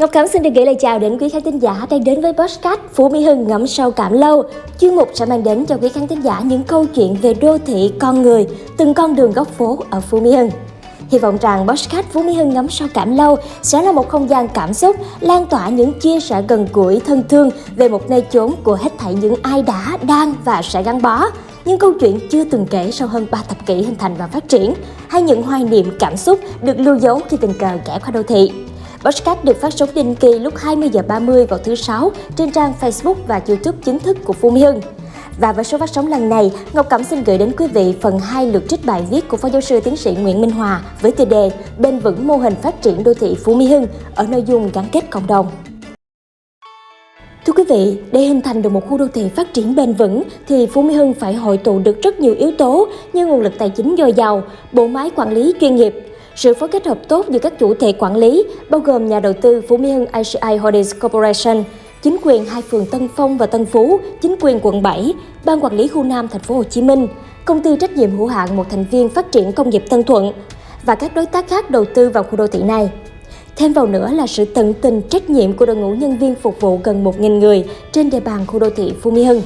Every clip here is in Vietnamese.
Ngọc Cẩm xin được gửi lời chào đến quý khán thính giả đang đến với podcast Phú Mỹ Hưng ngắm sâu cảm lâu. Chuyên mục sẽ mang đến cho quý khán thính giả những câu chuyện về đô thị, con người, từng con đường góc phố ở Phú Mỹ Hưng. Hy vọng rằng podcast Phú Mỹ Hưng ngắm sâu cảm lâu sẽ là một không gian cảm xúc, lan tỏa những chia sẻ gần gũi, thân thương về một nơi chốn của hết thảy những ai đã, đang và sẽ gắn bó. Những câu chuyện chưa từng kể sau hơn 3 thập kỷ hình thành và phát triển, hay những hoài niệm cảm xúc được lưu dấu khi tình cờ ghé qua đô thị. Podcast được phát sóng định kỳ lúc 20 giờ 30 vào thứ sáu trên trang Facebook và YouTube chính thức của Phú Mỹ Hưng. Và với số phát sóng lần này, Ngọc Cẩm xin gửi đến quý vị phần 2 lượt trích bài viết của Phó Giáo sư Tiến sĩ Nguyễn Minh Hòa với tiêu đề Bền vững mô hình phát triển đô thị Phú Mỹ Hưng ở nội dung gắn kết cộng đồng. Thưa quý vị, để hình thành được một khu đô thị phát triển bền vững thì Phú Mỹ Hưng phải hội tụ được rất nhiều yếu tố như nguồn lực tài chính dồi dào, bộ máy quản lý chuyên nghiệp, sự phối kết hợp tốt giữa các chủ thể quản lý, bao gồm nhà đầu tư Phú Mỹ Hưng ICI Holdings Corporation, chính quyền hai phường Tân Phong và Tân Phú, chính quyền quận 7, ban quản lý khu Nam thành phố Hồ Chí Minh, công ty trách nhiệm hữu hạn một thành viên phát triển công nghiệp Tân Thuận và các đối tác khác đầu tư vào khu đô thị này. Thêm vào nữa là sự tận tình trách nhiệm của đội ngũ nhân viên phục vụ gần 1.000 người trên địa bàn khu đô thị Phú Mỹ Hưng.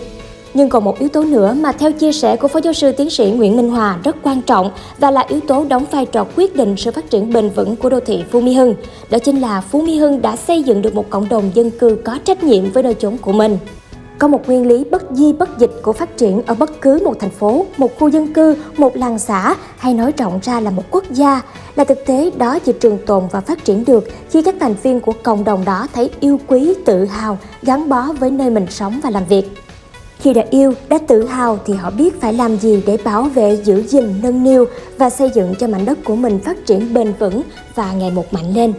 Nhưng còn một yếu tố nữa mà theo chia sẻ của Phó Giáo sư Tiến sĩ Nguyễn Minh Hòa rất quan trọng và là yếu tố đóng vai trò quyết định sự phát triển bền vững của đô thị Phú Mỹ Hưng. Đó chính là Phú Mỹ Hưng đã xây dựng được một cộng đồng dân cư có trách nhiệm với nơi chốn của mình. Có một nguyên lý bất di bất dịch của phát triển ở bất cứ một thành phố, một khu dân cư, một làng xã hay nói rộng ra là một quốc gia là thực tế đó chỉ trường tồn và phát triển được khi các thành viên của cộng đồng đó thấy yêu quý, tự hào, gắn bó với nơi mình sống và làm việc. Khi đã yêu, đã tự hào thì họ biết phải làm gì để bảo vệ, giữ gìn, nâng niu và xây dựng cho mảnh đất của mình phát triển bền vững và ngày một mạnh lên.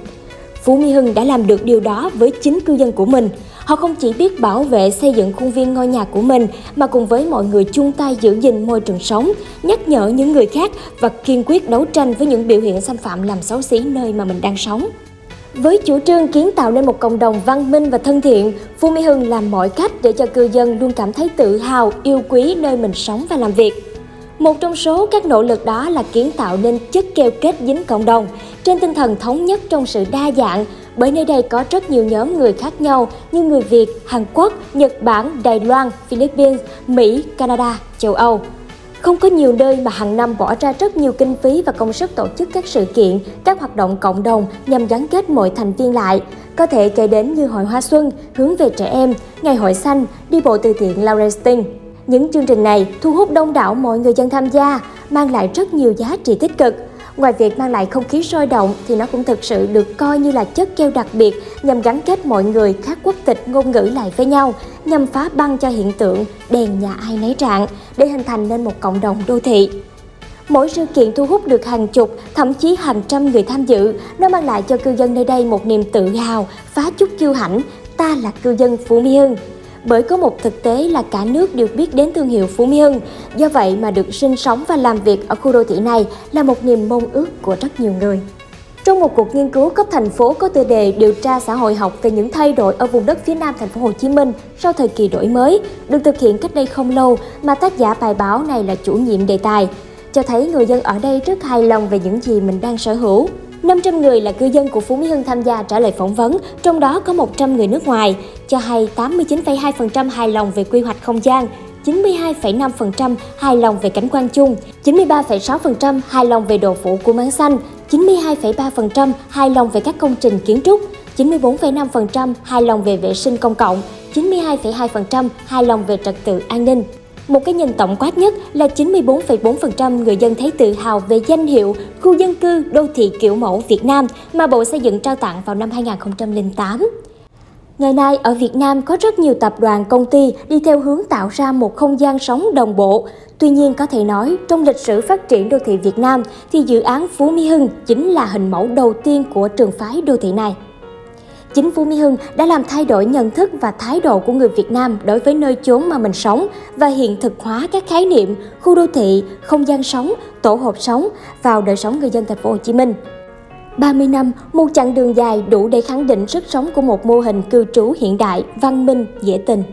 Phú Mỹ Hưng đã làm được điều đó với chính cư dân của mình. Họ không chỉ biết bảo vệ xây dựng khuôn viên ngôi nhà của mình mà cùng với mọi người chung tay giữ gìn môi trường sống, nhắc nhở những người khác và kiên quyết đấu tranh với những biểu hiện xâm phạm làm xấu xí nơi mà mình đang sống. Với chủ trương kiến tạo nên một cộng đồng văn minh và thân thiện, Phú Mỹ Hưng làm mọi cách để cho cư dân luôn cảm thấy tự hào, yêu quý nơi mình sống và làm việc. Một trong số các nỗ lực đó là kiến tạo nên chất keo kết dính cộng đồng trên tinh thần thống nhất trong sự đa dạng, bởi nơi đây có rất nhiều nhóm người khác nhau như người Việt, Hàn Quốc, Nhật Bản, Đài Loan, Philippines, Mỹ, Canada, châu Âu. Không có nhiều nơi mà hàng năm bỏ ra rất nhiều kinh phí và công sức tổ chức các sự kiện, các hoạt động cộng đồng nhằm gắn kết mọi thành viên lại. Có thể kể đến như Hội Hoa Xuân, hướng về trẻ em, Ngày Hội Xanh, đi bộ từ thiện Laurestin. Những chương trình này thu hút đông đảo mọi người dân tham gia, mang lại rất nhiều giá trị tích cực. Ngoài việc mang lại không khí sôi động thì nó cũng thực sự được coi như là chất keo đặc biệt nhằm gắn kết mọi người khác quốc tịch ngôn ngữ lại với nhau, nhằm phá băng cho hiện tượng đèn nhà ai nấy trạng để hình thành nên một cộng đồng đô thị. Mỗi sự kiện thu hút được hàng chục, thậm chí hàng trăm người tham dự, nó mang lại cho cư dân nơi đây một niềm tự hào, phá chút kiêu hãnh, ta là cư dân Phú Mỹ Hưng bởi có một thực tế là cả nước đều biết đến thương hiệu Phú Mỹ Hưng. Do vậy mà được sinh sống và làm việc ở khu đô thị này là một niềm mong ước của rất nhiều người. Trong một cuộc nghiên cứu cấp thành phố có tiêu đề điều tra xã hội học về những thay đổi ở vùng đất phía Nam thành phố Hồ Chí Minh sau thời kỳ đổi mới, được thực hiện cách đây không lâu mà tác giả bài báo này là chủ nhiệm đề tài, cho thấy người dân ở đây rất hài lòng về những gì mình đang sở hữu. 500 người là cư dân của Phú Mỹ Hưng tham gia trả lời phỏng vấn, trong đó có 100 người nước ngoài, cho hay 89,2% hài lòng về quy hoạch không gian, 92,5% hài lòng về cảnh quan chung, 93,6% hài lòng về độ phủ của máng xanh, 92,3% hài lòng về các công trình kiến trúc, 94,5% hài lòng về vệ sinh công cộng, 92,2% hài lòng về trật tự an ninh. Một cái nhìn tổng quát nhất là 94,4% người dân thấy tự hào về danh hiệu khu dân cư đô thị kiểu mẫu Việt Nam mà Bộ Xây dựng trao tặng vào năm 2008. Ngày nay ở Việt Nam có rất nhiều tập đoàn công ty đi theo hướng tạo ra một không gian sống đồng bộ. Tuy nhiên có thể nói trong lịch sử phát triển đô thị Việt Nam thì dự án Phú Mỹ Hưng chính là hình mẫu đầu tiên của trường phái đô thị này. Chính Phú Mỹ Hưng đã làm thay đổi nhận thức và thái độ của người Việt Nam đối với nơi chốn mà mình sống và hiện thực hóa các khái niệm khu đô thị, không gian sống, tổ hợp sống vào đời sống người dân thành phố Hồ Chí Minh. 30 năm, một chặng đường dài đủ để khẳng định sức sống của một mô hình cư trú hiện đại, văn minh, dễ tình.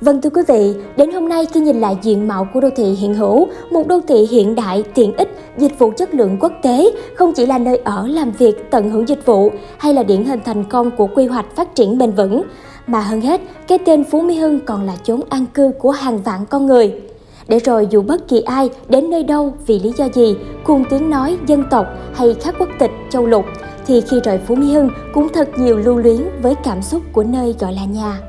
Vâng thưa quý vị, đến hôm nay khi nhìn lại diện mạo của đô thị hiện hữu, một đô thị hiện đại, tiện ích, dịch vụ chất lượng quốc tế, không chỉ là nơi ở làm việc, tận hưởng dịch vụ hay là điển hình thành công của quy hoạch phát triển bền vững, mà hơn hết, cái tên Phú Mỹ Hưng còn là chốn an cư của hàng vạn con người. Để rồi dù bất kỳ ai đến nơi đâu vì lý do gì, cùng tiếng nói dân tộc hay khác quốc tịch châu lục, thì khi rời Phú Mỹ Hưng cũng thật nhiều lưu luyến với cảm xúc của nơi gọi là nhà.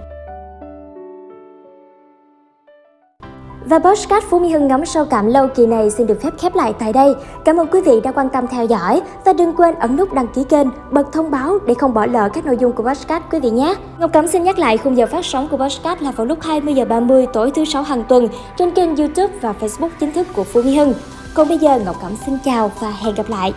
Và Postcard Phú Mỹ Hưng ngắm sâu cảm lâu kỳ này xin được phép khép lại tại đây. Cảm ơn quý vị đã quan tâm theo dõi và đừng quên ấn nút đăng ký kênh, bật thông báo để không bỏ lỡ các nội dung của Postcard quý vị nhé. Ngọc Cẩm xin nhắc lại khung giờ phát sóng của Postcard là vào lúc 20 giờ 30 tối thứ sáu hàng tuần trên kênh YouTube và Facebook chính thức của Phú Mỹ Hưng. Còn bây giờ Ngọc Cẩm xin chào và hẹn gặp lại.